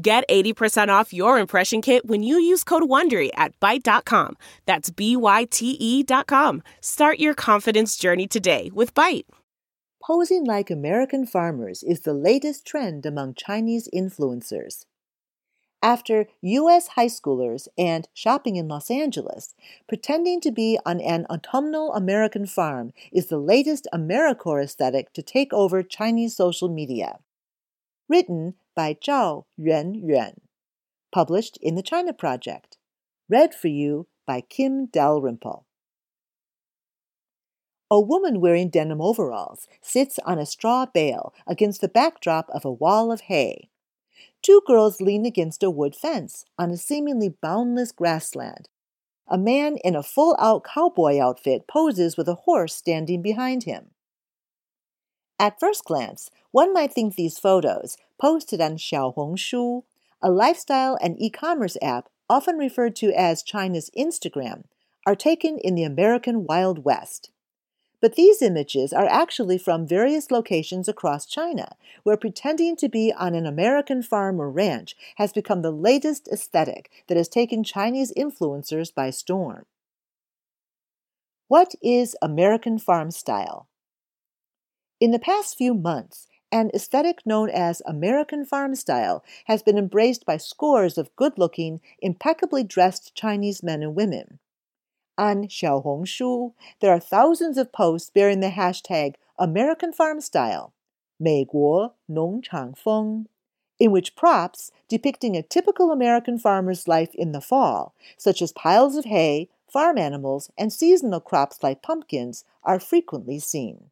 Get 80% off your impression kit when you use code WONDERY at Byte.com. That's B-Y-T-E dot com. Start your confidence journey today with Byte. Posing like American farmers is the latest trend among Chinese influencers. After U.S. high schoolers and shopping in Los Angeles, pretending to be on an autumnal American farm is the latest Americore aesthetic to take over Chinese social media. Written by Zhao Yuanyuan. Published in the China Project. Read for you by Kim Dalrymple. A woman wearing denim overalls sits on a straw bale against the backdrop of a wall of hay. Two girls lean against a wood fence on a seemingly boundless grassland. A man in a full out cowboy outfit poses with a horse standing behind him. At first glance, one might think these photos, posted on Xiaohongshu, a lifestyle and e commerce app often referred to as China's Instagram, are taken in the American Wild West. But these images are actually from various locations across China, where pretending to be on an American farm or ranch has become the latest aesthetic that has taken Chinese influencers by storm. What is American farm style? In the past few months, an aesthetic known as American farm style has been embraced by scores of good looking, impeccably dressed Chinese men and women. On Xiaohongshu, there are thousands of posts bearing the hashtag American Farm Style, 美国农场风, in which props depicting a typical American farmer's life in the fall, such as piles of hay, farm animals, and seasonal crops like pumpkins, are frequently seen.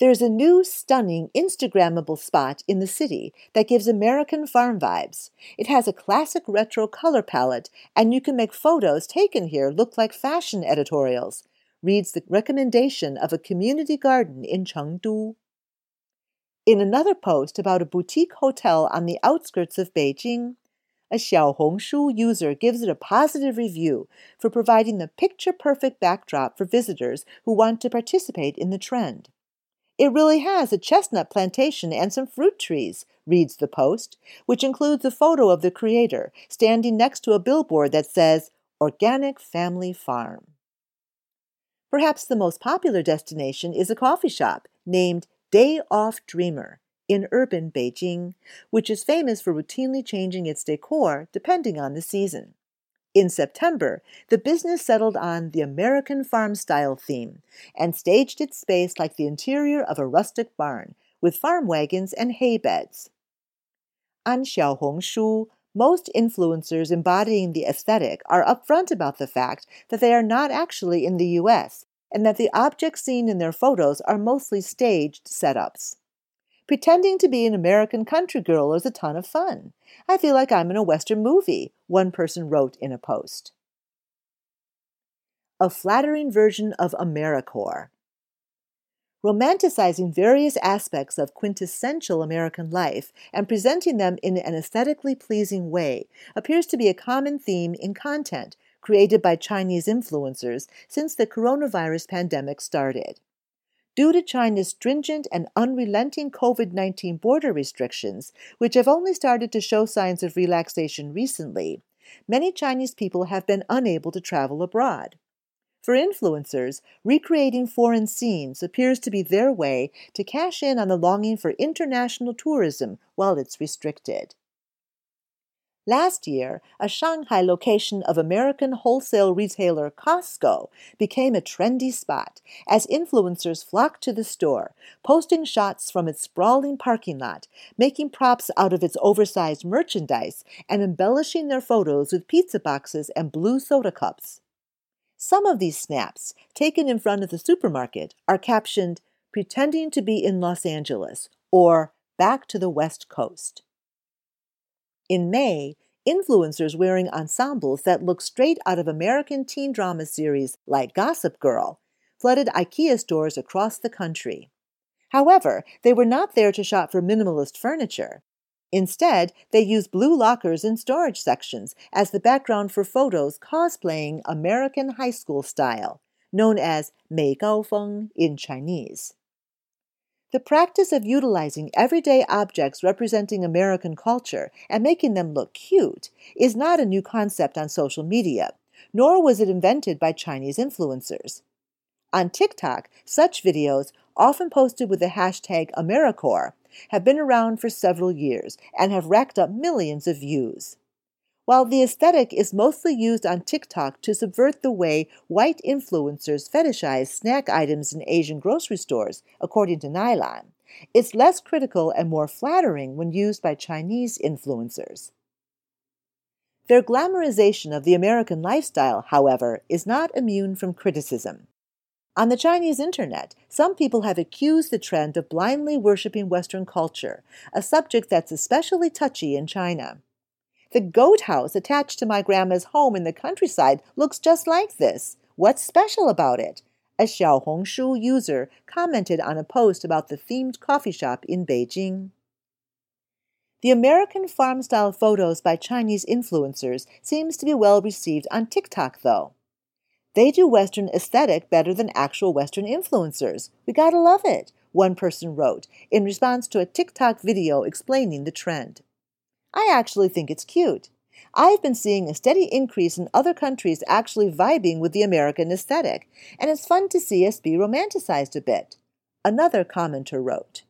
There's a new, stunning, Instagrammable spot in the city that gives American farm vibes. It has a classic retro color palette, and you can make photos taken here look like fashion editorials, reads the recommendation of a community garden in Chengdu. In another post about a boutique hotel on the outskirts of Beijing, a Xiaohongshu user gives it a positive review for providing the picture perfect backdrop for visitors who want to participate in the trend. It really has a chestnut plantation and some fruit trees, reads the post, which includes a photo of the creator standing next to a billboard that says Organic Family Farm. Perhaps the most popular destination is a coffee shop named Day Off Dreamer in urban Beijing, which is famous for routinely changing its decor depending on the season. In September, the business settled on the American farm style theme and staged its space like the interior of a rustic barn, with farm wagons and hay beds. On Xiaohongshu, most influencers embodying the aesthetic are upfront about the fact that they are not actually in the US and that the objects seen in their photos are mostly staged setups. Pretending to be an American country girl is a ton of fun. I feel like I'm in a Western movie, one person wrote in a post. A flattering version of Americore. Romanticizing various aspects of quintessential American life and presenting them in an aesthetically pleasing way appears to be a common theme in content created by Chinese influencers since the coronavirus pandemic started. Due to China's stringent and unrelenting COVID 19 border restrictions, which have only started to show signs of relaxation recently, many Chinese people have been unable to travel abroad. For influencers, recreating foreign scenes appears to be their way to cash in on the longing for international tourism while it's restricted. Last year, a Shanghai location of American wholesale retailer Costco became a trendy spot as influencers flocked to the store, posting shots from its sprawling parking lot, making props out of its oversized merchandise, and embellishing their photos with pizza boxes and blue soda cups. Some of these snaps, taken in front of the supermarket, are captioned, Pretending to be in Los Angeles or Back to the West Coast. In May, influencers wearing ensembles that look straight out of American teen drama series like Gossip Girl flooded IKEA stores across the country. However, they were not there to shop for minimalist furniture. Instead, they used blue lockers in storage sections as the background for photos cosplaying American high school style, known as Mei Gao Feng in Chinese. The practice of utilizing everyday objects representing American culture and making them look cute is not a new concept on social media, nor was it invented by Chinese influencers. On TikTok, such videos, often posted with the hashtag Americore, have been around for several years and have racked up millions of views. While the aesthetic is mostly used on TikTok to subvert the way white influencers fetishize snack items in Asian grocery stores, according to Nylon, it's less critical and more flattering when used by Chinese influencers. Their glamorization of the American lifestyle, however, is not immune from criticism. On the Chinese internet, some people have accused the trend of blindly worshiping Western culture, a subject that's especially touchy in China. The goat house attached to my grandma's home in the countryside looks just like this. What's special about it? A Xiaohongshu user commented on a post about the themed coffee shop in Beijing. The American farm style photos by Chinese influencers seems to be well received on TikTok though. They do Western aesthetic better than actual Western influencers. We gotta love it, one person wrote in response to a TikTok video explaining the trend. I actually think it's cute. I've been seeing a steady increase in other countries actually vibing with the American aesthetic, and it's fun to see us be romanticized a bit. Another commenter wrote.